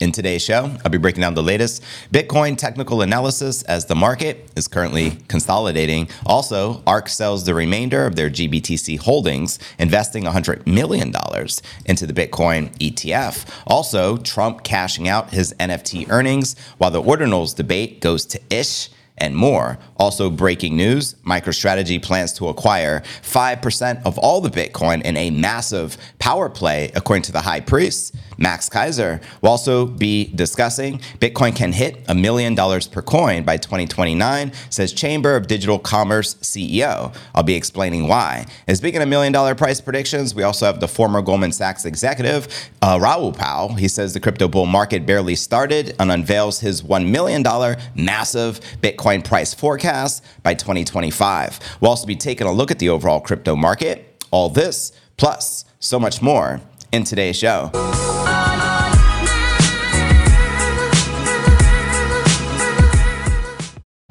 In today's show, I'll be breaking down the latest Bitcoin technical analysis as the market is currently consolidating. Also, ARK sells the remainder of their GBTC holdings, investing $100 million into the Bitcoin ETF. Also, Trump cashing out his NFT earnings, while the Ordinals debate goes to Ish and more. Also, breaking news MicroStrategy plans to acquire 5% of all the Bitcoin in a massive power play, according to the high priest, Max Keiser. We'll also be discussing Bitcoin can hit a million dollars per coin by 2029, says Chamber of Digital Commerce CEO. I'll be explaining why. And speaking of million dollar price predictions, we also have the former Goldman Sachs executive, uh, Raoul Pal. He says the crypto bull market barely started and unveils his $1 million massive Bitcoin price forecast by 2025. We'll also be taking a look at the overall crypto market. All this, plus so much more in today's show.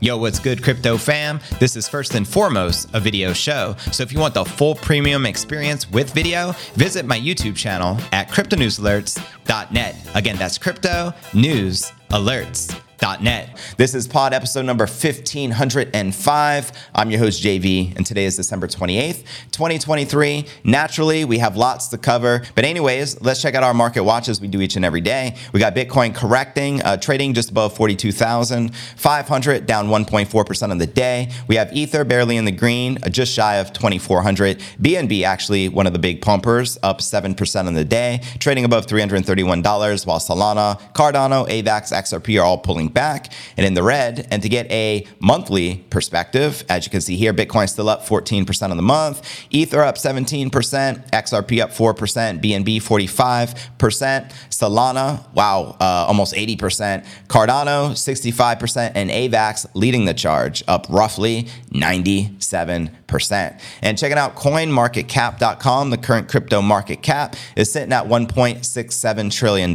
Yo, what's good, crypto fam? This is first and foremost a video show. So if you want the full premium experience with video, visit my YouTube channel at cryptonewsalerts.net. Again, that's crypto news alerts. Net. This is pod episode number 1505. I'm your host, JV, and today is December 28th, 2023. Naturally, we have lots to cover. But, anyways, let's check out our market watches we do each and every day. We got Bitcoin correcting, uh, trading just above 42,500, down 1.4% on the day. We have Ether barely in the green, uh, just shy of 2,400. BNB, actually, one of the big pumpers, up 7% on the day, trading above $331, while Solana, Cardano, AVAX, XRP are all pulling back and in the red. And to get a monthly perspective, as you can see here, Bitcoin still up 14% on the month, Ether up 17%, XRP up 4%, BNB 45%, Solana, wow, uh, almost 80%, Cardano 65%, and AVAX leading the charge, up roughly 97%. And checking out coinmarketcap.com, the current crypto market cap is sitting at $1.67 trillion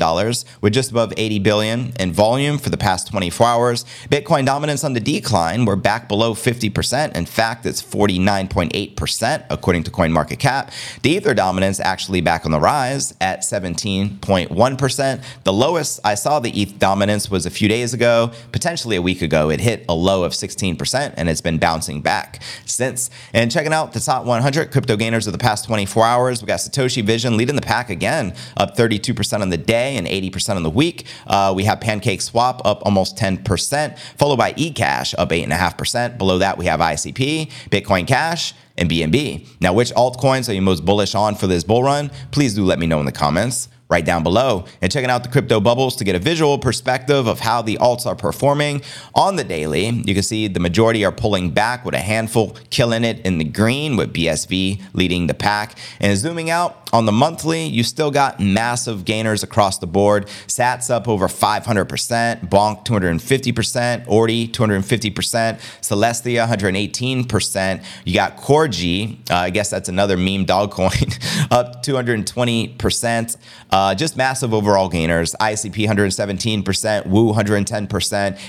with just above 80 billion in volume for the past 24 hours. Bitcoin dominance on the decline. We're back below 50%. In fact, it's 49.8% according to CoinMarketCap. The Ether dominance actually back on the rise at 17.1%. The lowest I saw the ETH dominance was a few days ago, potentially a week ago. It hit a low of 16% and it's been bouncing back since. And checking out the top 100 crypto gainers of the past 24 hours, we got Satoshi Vision leading the pack again, up 32% on the day and 80% on the week. Uh, we have Pancake Swap up almost almost 10%, followed by eCash up 8.5%. Below that, we have ICP, Bitcoin Cash, and BNB. Now, which altcoins are you most bullish on for this bull run? Please do let me know in the comments right down below and checking out the crypto bubbles to get a visual perspective of how the alts are performing on the daily. You can see the majority are pulling back with a handful killing it in the green with BSV leading the pack. And zooming out on the monthly, you still got massive gainers across the board. Sats up over 500%, Bonk 250%, Ordi 250%, Celestia 118%. You got Corgi, uh, I guess that's another meme dog coin, up 220%. Uh, just massive overall gainers. ICP 117%, Woo 110%,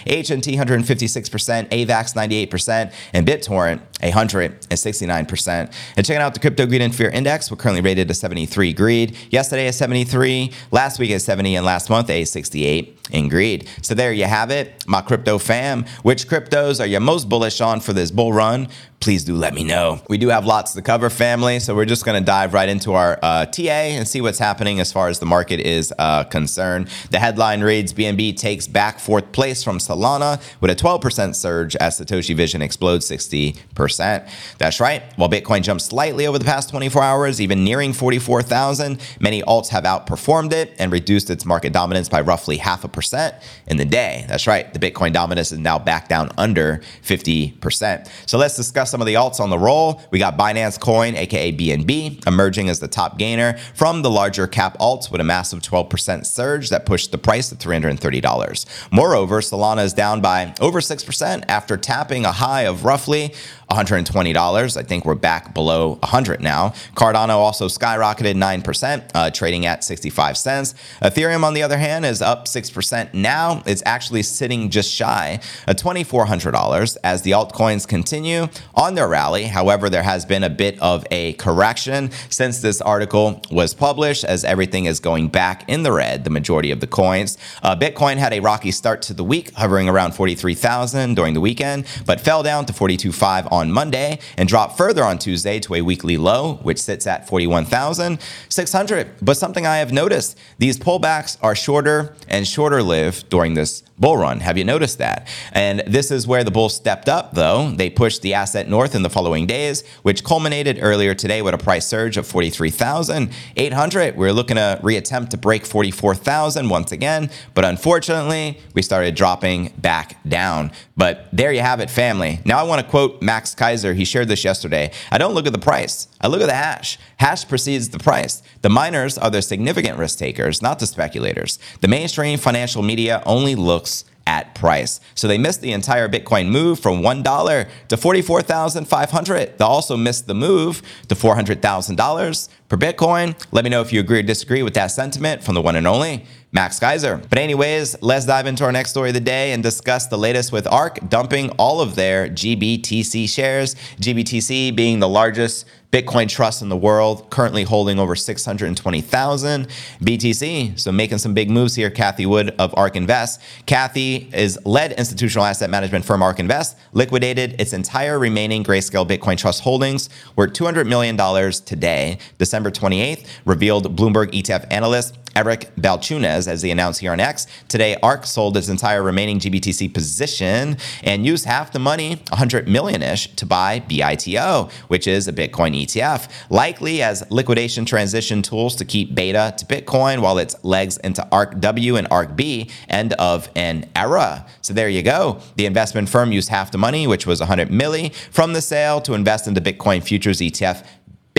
HNT 156%, AVAX 98%, and BitTorrent 169%. And checking out the Crypto Greed and Fear Index, we're currently rated a 73 greed. Yesterday a 73, last week a 70, and last month a 68 in greed. So there you have it, my crypto fam. Which cryptos are you most bullish on for this bull run? please do let me know. We do have lots to cover, family, so we're just going to dive right into our uh, TA and see what's happening as far as the market is uh, concerned. The headline reads BNB takes back fourth place from Solana with a 12% surge as Satoshi Vision explodes 60%. That's right. While Bitcoin jumped slightly over the past 24 hours, even nearing 44,000, many alts have outperformed it and reduced its market dominance by roughly half a percent in the day. That's right. The Bitcoin dominance is now back down under 50%. So let's discuss some of the alts on the roll. We got Binance Coin, aka BNB, emerging as the top gainer from the larger cap alts with a massive 12% surge that pushed the price to $330. Moreover, Solana is down by over 6% after tapping a high of roughly $120. I think we're back below 100 now. Cardano also skyrocketed 9%, uh, trading at 65 cents. Ethereum, on the other hand, is up 6% now. It's actually sitting just shy of $2,400 as the altcoins continue on their rally. However, there has been a bit of a correction since this article was published, as everything is going back in the red, the majority of the coins. Uh, Bitcoin had a rocky start to the week, hovering around 43,000 during the weekend, but fell down to 42.5 on Monday and dropped further on Tuesday to a weekly low, which sits at 41,600. But something I have noticed these pullbacks are shorter and shorter lived during this bull run. Have you noticed that? And this is where the bulls stepped up, though. They pushed the asset north in the following days, which culminated earlier today with a price surge of 43,800. We're looking to reattempt to break 44,000 once again, but unfortunately, we started dropping back down. But there you have it, family. Now I want to quote Max Keiser. He shared this yesterday. I don't look at the price. I look at the hash. Hash precedes the price. The miners are the significant risk takers, not the speculators. The mainstream financial media only looks at price. So they missed the entire Bitcoin move from $1 to 44,500. They also missed the move to $400,000 per Bitcoin. Let me know if you agree or disagree with that sentiment from the one and only Max Keiser. But anyways, let's dive into our next story of the day and discuss the latest with ARK dumping all of their GBTC shares. GBTC being the largest Bitcoin trust in the world, currently holding over 620,000 BTC. So making some big moves here, Cathie Wood of ARK Invest. Cathie is led institutional asset management firm ARK Invest, liquidated its entire remaining Grayscale Bitcoin Trust holdings worth $200 million today, December 28th, revealed Bloomberg ETF analyst Eric Balchunas, as they announced here on X. Today, ARK sold its entire remaining GBTC position and used half the money, 100 million ish, to buy BITO, which is a Bitcoin ETF, likely as liquidation transition tools to keep beta to Bitcoin while its legs into ARK W and ARK B, end of an era. So there you go. The investment firm used half the money, which was 100 milli, from the sale to invest into Bitcoin futures ETF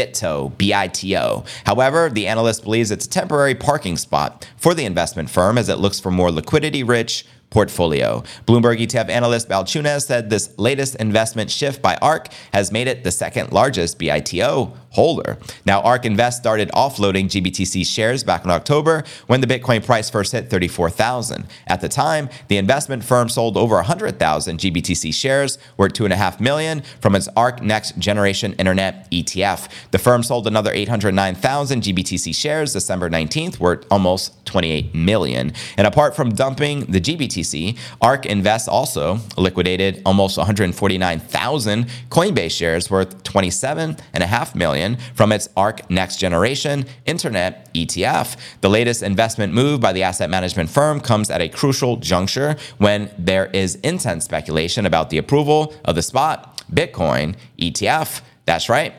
BITO, B-I-T-O. However, the analyst believes it's a temporary parking spot for the investment firm as it looks for more liquidity-rich portfolio. Bloomberg ETF analyst Balchunas said this latest investment shift by ARK has made it the second largest BITO holder. Now, ARK Invest started offloading GBTC shares back in October when the Bitcoin price first hit 34,000. At the time, the investment firm sold over 100,000 GBTC shares worth 2.5 million from its ARK Next Generation Internet ETF. The firm sold another 809,000 GBTC shares December 19th worth almost 28 million. And apart from dumping the GBTC, ARK Invest also liquidated almost 149,000 Coinbase shares worth 27.5 million million from its ARK Next Generation Internet ETF. The latest investment move by the asset management firm comes at a crucial juncture when there is intense speculation about the approval of the spot Bitcoin ETF. That's right.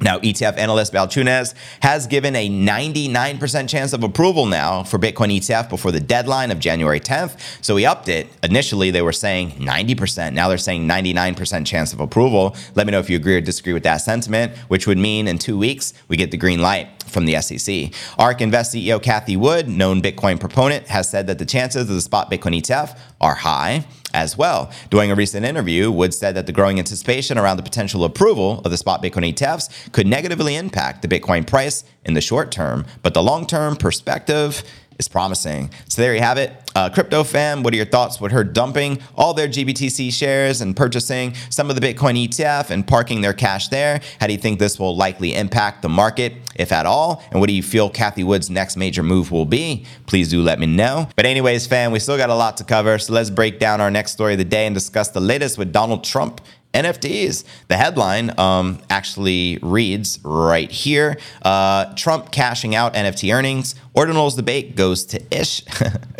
Now, ETF analyst Balchunas has given a 99% chance of approval now for Bitcoin ETF before the deadline of January 10th. So he upped it. Initially, they were saying 90%. Now they're saying 99% chance of approval. Let me know if you agree or disagree with that sentiment, which would mean in two weeks, we get the green light from the SEC. ARK Invest CEO Cathie Wood, known Bitcoin proponent, has said that the chances of the spot Bitcoin ETF are high as well. During a recent interview, Wood said that the growing anticipation around the potential approval of the spot Bitcoin ETFs could negatively impact the Bitcoin price in the short term, but the long term perspective is promising. So there you have it. Uh, crypto fam, what are your thoughts with her dumping all their GBTC shares and purchasing some of the Bitcoin ETF and parking their cash there? How do you think this will likely impact the market, if at all? And what do you feel Cathie Wood's next major move will be? Please do let me know. But anyways, fam, we still got a lot to cover. So let's break down our next story of the day and discuss the latest with Donald Trump NFTs. The headline um, actually reads right here uh, Trump cashing out NFT earnings. Ordinals debate goes to ish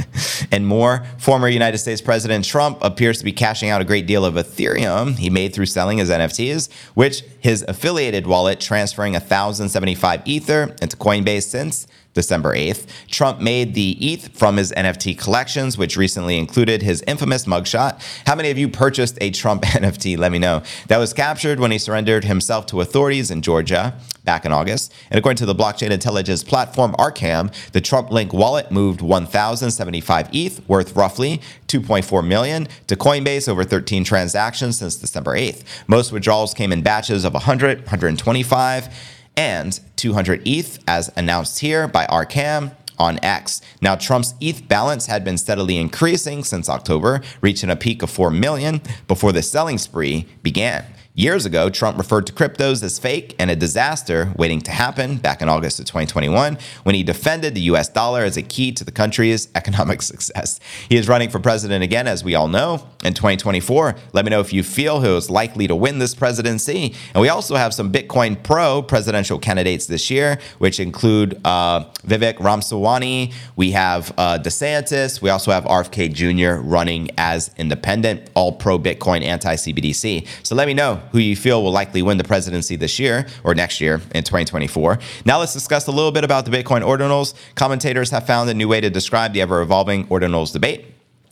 and more. Former United States President Trump appears to be cashing out a great deal of Ethereum he made through selling his NFTs, which his affiliated wallet transferring 1,075 Ether into Coinbase since December 8th. Trump made the ETH from his NFT collections, which recently included his infamous mugshot. How many of you purchased a Trump NFT? Let me know. That was captured when he surrendered himself to authorities in Georgia back in August. And according to the blockchain intelligence platform Arkham, the Trump Link wallet moved 1,075 ETH, worth roughly 2.4 million, to Coinbase over 13 transactions since December 8th. Most withdrawals came in batches of 100, 125 and 200 ETH, as announced here by Arkham on X. Now, Trump's ETH balance had been steadily increasing since October, reaching a peak of 4 million before the selling spree began. Years ago, Trump referred to cryptos as fake and a disaster waiting to happen back in August of 2021 when he defended the US dollar as a key to the country's economic success. He is running for president again, as we all know, in 2024. Let me know if you feel who is likely to win this presidency. And we also have some Bitcoin Pro presidential candidates this year, which include uh, Vivek Ramaswamy. We have uh, DeSantis. We also have RFK Jr. running as independent, all pro Bitcoin, anti CBDC. So let me know who you feel will likely win the presidency this year or next year in 2024. Now let's discuss a little bit about the Bitcoin ordinals. Commentators have found a new way to describe the ever evolving ordinals debate.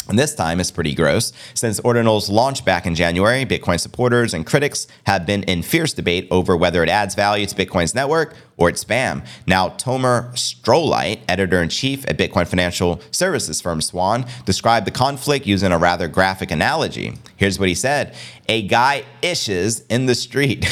And this time is pretty gross. Since Ordinals launched back in January, Bitcoin supporters and critics have been in fierce debate over whether it adds value to Bitcoin's network or it's spam. Now, Tomer Strolight, editor in chief at Bitcoin financial services firm Swan, described the conflict using a rather graphic analogy. Here's what he said A guy ishes in the street.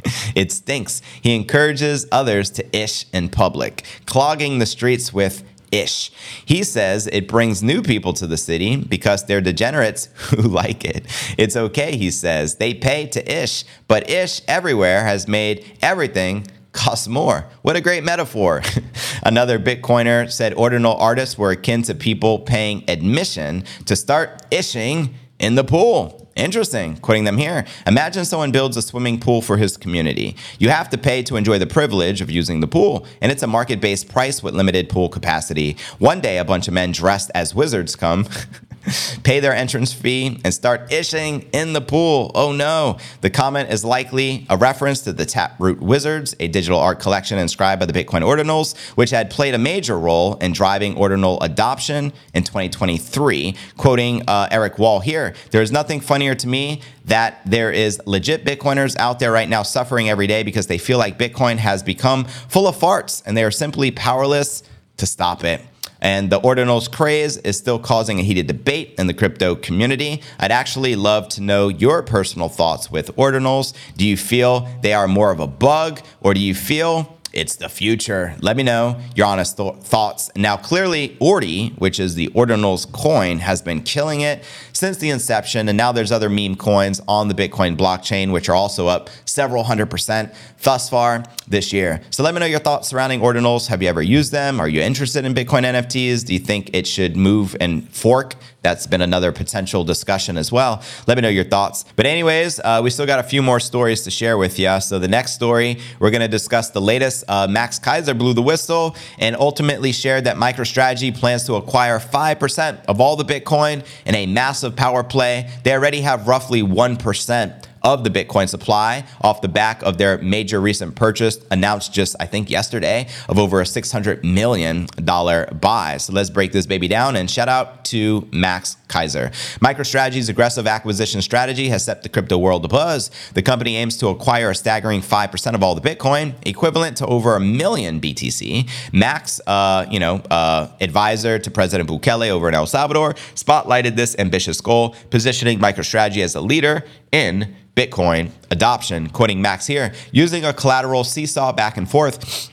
it stinks. He encourages others to ish in public, clogging the streets with ish. He says it brings new people to the city because they're degenerates who like it. It's okay, he says. They pay to ish, but ish everywhere has made everything cost more. What a great metaphor. Another Bitcoiner said ordinal artists were akin to people paying admission to start ishing in the pool. Interesting. Quoting them here. Imagine someone builds a swimming pool for his community. You have to pay to enjoy the privilege of using the pool, and it's a market based price with limited pool capacity. One day, a bunch of men dressed as wizards come. pay their entrance fee, and start ishing in the pool. Oh no. The comment is likely a reference to the Taproot Wizards, a digital art collection inscribed by the Bitcoin Ordinals, which had played a major role in driving ordinal adoption in 2023. Quoting uh, Eric Wall here, there is nothing funnier to me that there is legit Bitcoiners out there right now suffering every day because they feel like Bitcoin has become full of farts and they are simply powerless to stop it. And the ordinals craze is still causing a heated debate in the crypto community. I'd actually love to know your personal thoughts with ordinals. Do you feel they are more of a bug, or do you feel it's the future. Let me know your honest th- thoughts. Now, clearly, Ordi, which is the Ordinals coin, has been killing it since the inception. And now there's other meme coins on the Bitcoin blockchain, which are also up several hundred percent thus far this year. So let me know your thoughts surrounding Ordinals. Have you ever used them? Are you interested in Bitcoin NFTs? Do you think it should move and fork? That's been another potential discussion as well. Let me know your thoughts. But, anyways, uh, we still got a few more stories to share with you. So, the next story, we're going to discuss the latest. Uh, Max Keiser blew the whistle and ultimately shared that MicroStrategy plans to acquire 5% of all the Bitcoin in a massive power play. They already have roughly 1% of the Bitcoin supply off the back of their major recent purchase announced just, I think, yesterday of over a $600 million buy. So let's break this baby down and shout out to Max Keiser. MicroStrategy's aggressive acquisition strategy has set the crypto world abuzz. The company aims to acquire a staggering 5% of all the Bitcoin, equivalent to over a million BTC. Max, uh, you know, uh, advisor to President Bukele over in El Salvador, spotlighted this ambitious goal, positioning MicroStrategy as a leader in Bitcoin adoption. Quoting Max here, using a collateral seesaw back and forth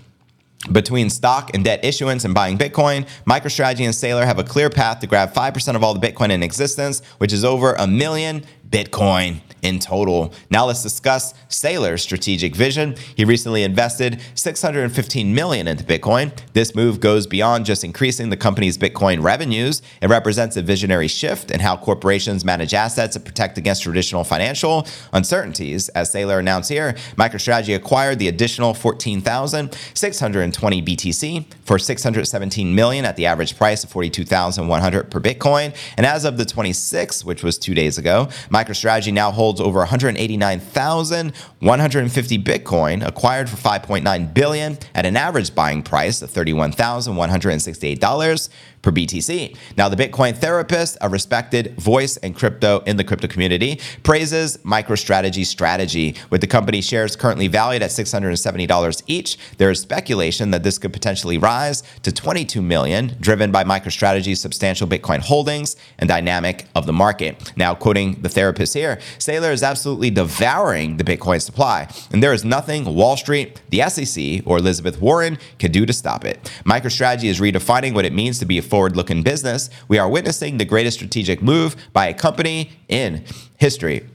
between stock and debt issuance and buying Bitcoin, MicroStrategy and Saylor have a clear path to grab 5% of all the Bitcoin in existence, which is over a million Bitcoin in total. Now let's discuss Saylor's strategic vision. He recently invested 615 million into Bitcoin. This move goes beyond just increasing the company's Bitcoin revenues. It represents a visionary shift in how corporations manage assets and protect against traditional financial uncertainties. As Saylor announced here, MicroStrategy acquired the additional 14,620 BTC for 617 million at the average price of 42,100 per Bitcoin. And as of the 26th, which was 2 days ago, MicroStrategy now holds over 189,150 Bitcoin acquired for 5.9 billion at an average buying price of $31,168 per BTC. Now, the Bitcoin therapist, a respected voice and crypto in the crypto community, praises MicroStrategy's strategy. With the company shares currently valued at $670 each, there is speculation that this could potentially rise to 22 million, driven by MicroStrategy's substantial Bitcoin holdings and dynamic of the market. Now, quoting the therapist here, Saylor is absolutely devouring the Bitcoin supply, and there is nothing Wall Street, the SEC, or Elizabeth Warren can do to stop it. MicroStrategy is redefining what it means to be a forward looking business, we are witnessing the greatest strategic move by a company in history.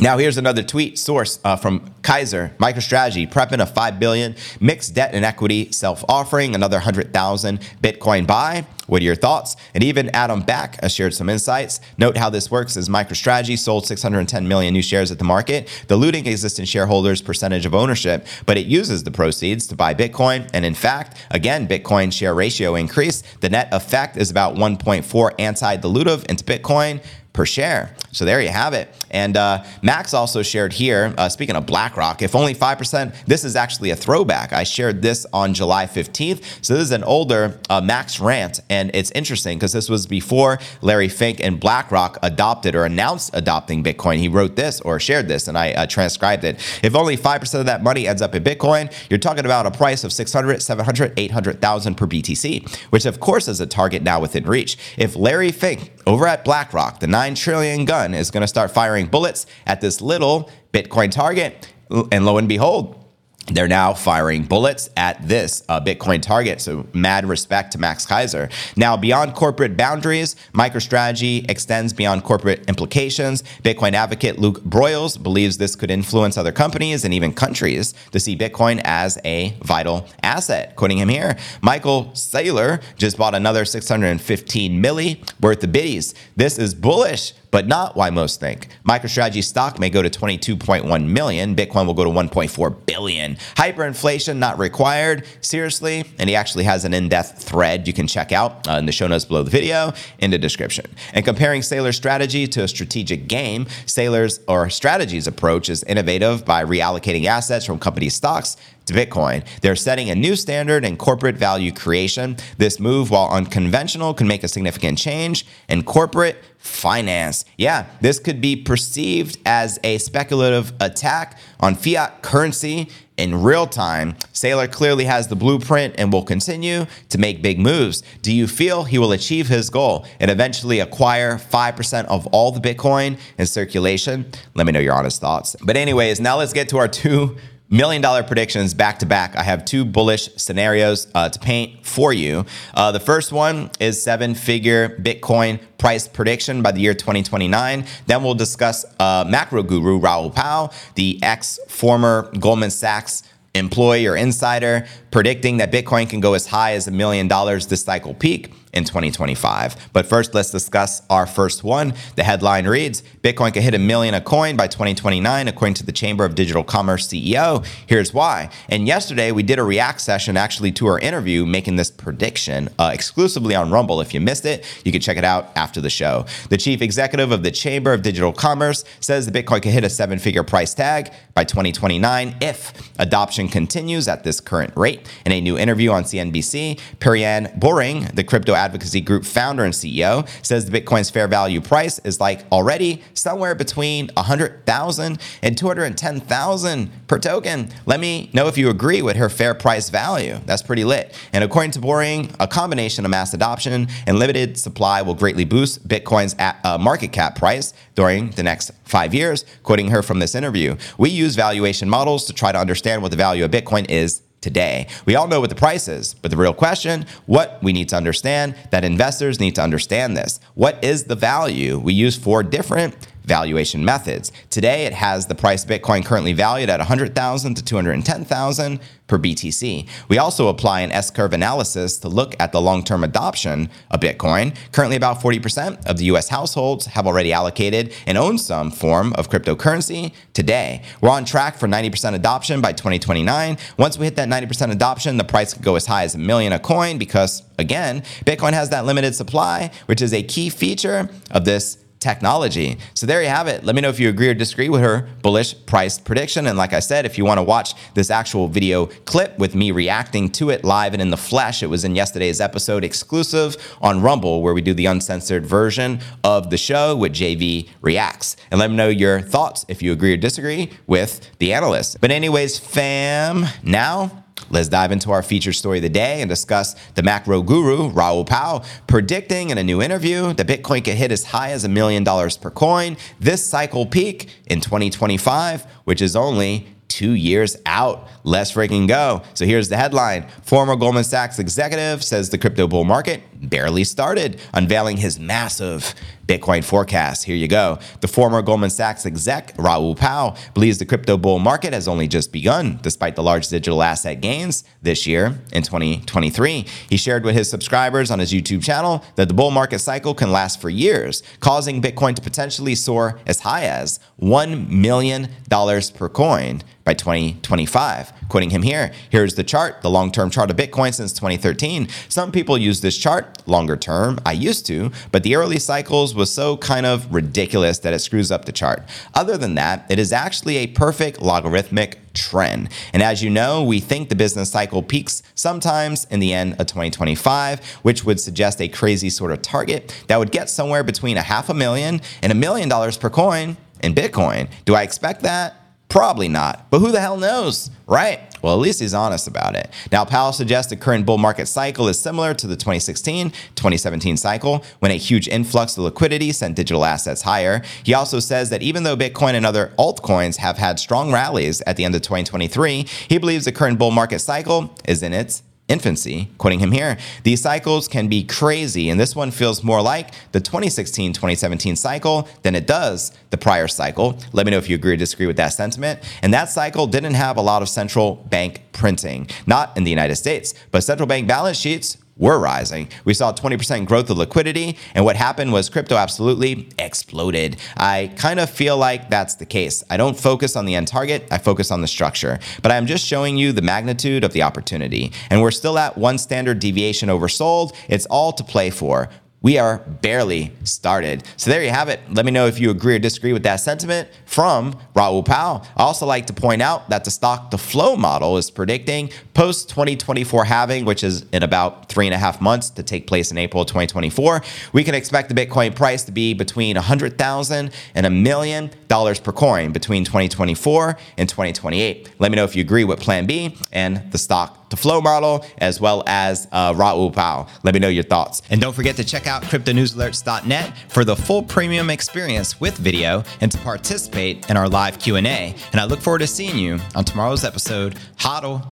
Now here's another tweet source uh, from Keiser MicroStrategy prepping a five billion mixed debt and equity self offering, another hundred thousand Bitcoin buy. What are your thoughts? And even Adam Back has shared some insights. Note how this works as MicroStrategy sold 610 million new shares at the market, diluting existing shareholders' percentage of ownership, but it uses the proceeds to buy Bitcoin. And in fact, again, Bitcoin share ratio increased. The net effect is about 1.4 anti dilutive into Bitcoin per share. So there you have it. And uh, Max also shared here, uh, speaking of BlackRock, if only 5%, this is actually a throwback. I shared this on July 15th. So this is an older uh, Max rant. And it's interesting because this was before Larry Fink and BlackRock adopted or announced adopting Bitcoin. He wrote this or shared this, and I uh, transcribed it. If only 5% of that money ends up in Bitcoin, you're talking about a price of 600, 700, 800,000 per BTC, which of course is a target now within reach. If Larry Fink over at BlackRock, the 9 trillion gun is going to start firing bullets at this little Bitcoin target. And lo and behold, they're now firing bullets at this uh, Bitcoin target. So, mad respect to Max Keiser. Now, beyond corporate boundaries, MicroStrategy extends beyond corporate implications. Bitcoin advocate Luke Broyles believes this could influence other companies and even countries to see Bitcoin as a vital asset. Quoting him here, Michael Saylor just bought another 615 milli worth of biddies. This is bullish but not why most think. MicroStrategy stock may go to 22.1 million. Bitcoin will go to 1.4 billion. Hyperinflation not required. Seriously, and he actually has an in-depth thread you can check out uh, in the show notes below the video in the description. And comparing Saylor's strategy to a strategic game, Saylor's or strategy's approach is innovative by reallocating assets from company stocks to Bitcoin. They're setting a new standard in corporate value creation. This move, while unconventional, can make a significant change in corporate finance. Yeah, this could be perceived as a speculative attack on fiat currency in real time. Saylor clearly has the blueprint and will continue to make big moves. Do you feel he will achieve his goal and eventually acquire 5% of all the Bitcoin in circulation? Let me know your honest thoughts. But, anyways, now let's get to our two million dollar predictions back to back. I have two bullish scenarios uh, to paint for you. Uh, the first one is seven figure Bitcoin price prediction by the year 2029. Then we'll discuss uh, macro guru Raoul Powell, the ex former Goldman Sachs employee or insider, predicting that Bitcoin can go as high as a million dollars this cycle peak in 2025. But first, let's discuss our first one. The headline reads Bitcoin could hit a million a coin by 2029, according to the Chamber of Digital Commerce CEO. Here's why. And yesterday, we did a react session actually to our interview making this prediction uh, exclusively on Rumble. If you missed it, you can check it out after the show. The chief executive of the Chamber of Digital Commerce says the Bitcoin could hit a seven figure price tag by 2029 if adoption continues at this current rate. In a new interview on CNBC, Perianne Boring, the crypto advocacy group founder and CEO, says the Bitcoin's fair value price is like already somewhere between 100,000 and 210,000 per token. Let me know if you agree with her fair price value. That's pretty lit. And according to Boring, a combination of mass adoption and limited supply will greatly boost Bitcoin's uh, market cap price during the next five years. Quoting her from this interview, we use valuation models to try to understand what the value of Bitcoin is today. We all know what the price is, but the real question, what we need to understand, that investors need to understand this. What is the value? We use four different valuation methods. Today, it has the price of Bitcoin currently valued at 100,000 to 210,000 per BTC. We also apply an S-curve analysis to look at the long-term adoption of Bitcoin. Currently, about 40% of the US households have already allocated and own some form of cryptocurrency today. We're on track for 90% adoption by 2029. Once we hit that 90% adoption, the price could go as high as a million a coin because, again, Bitcoin has that limited supply, which is a key feature of this technology. So there you have it. Let me know if you agree or disagree with her bullish price prediction. And like I said, if you want to watch this actual video clip with me reacting to it live and in the flesh, it was in yesterday's episode exclusive on Rumble, where we do the uncensored version of the show with JV Reacts. And let me know your thoughts if you agree or disagree with the analyst. But, anyways, fam, now Let's dive into our featured story of the day and discuss the macro guru, Raoul Pal, predicting in a new interview that Bitcoin could hit as high as a million dollars per coin this cycle peak in 2025, which is only two years out. Let's freaking go. So here's the headline Former Goldman Sachs executive says the crypto bull market barely started, unveiling his massive Bitcoin forecast. Here you go. The former Goldman Sachs exec, Raoul Powell, believes the crypto bull market has only just begun, despite the large digital asset gains this year in 2023. He shared with his subscribers on his YouTube channel that the bull market cycle can last for years, causing Bitcoin to potentially soar as high as $1 million per coin by 2025. Quoting him here, here's the chart, the long term chart of Bitcoin since 2013. Some people use this chart longer term. I used to, but the early cycles was so kind of ridiculous that it screws up the chart. Other than that, it is actually a perfect logarithmic trend. And as you know, we think the business cycle peaks sometimes in the end of 2025, which would suggest a crazy sort of target that would get somewhere between a half a million and a million dollars per coin in Bitcoin. Do I expect that? Probably not. But who the hell knows, right? Well, at least he's honest about it. Now, Powell suggests the current bull market cycle is similar to the 2016 2017 cycle when a huge influx of liquidity sent digital assets higher. He also says that even though Bitcoin and other altcoins have had strong rallies at the end of 2023, he believes the current bull market cycle is in its infancy. Quoting him here, these cycles can be crazy, and this one feels more like the 2016 2017 cycle than it does the prior cycle. Let me know if you agree or disagree with that sentiment. And that cycle didn't have a lot of central bank printing, not in the United States, but central bank balance sheets were rising. We saw 20% growth of liquidity, and what happened was crypto absolutely exploded. I kind of feel like that's the case. I don't focus on the end target, I focus on the structure. But I'm just showing you the magnitude of the opportunity. And we're still at one standard deviation oversold. It's all to play for. We are barely started. So there you have it. Let me know if you agree or disagree with that sentiment from Raoul Pal. I also like to point out that the stock to flow model is predicting post 2024 halving, which is in about three and a half months to take place in April 2024. We can expect the Bitcoin price to be between 100,000 and a million dollars per coin between 2024 and 2028. Let me know if you agree with Plan B and the stock to flow model, as well as uh, Raoul Pal. Let me know your thoughts. And don't forget to check out cryptonewsalerts.net for the full premium experience with video and to participate in our live Q&A. And I look forward to seeing you on tomorrow's episode. Hodl.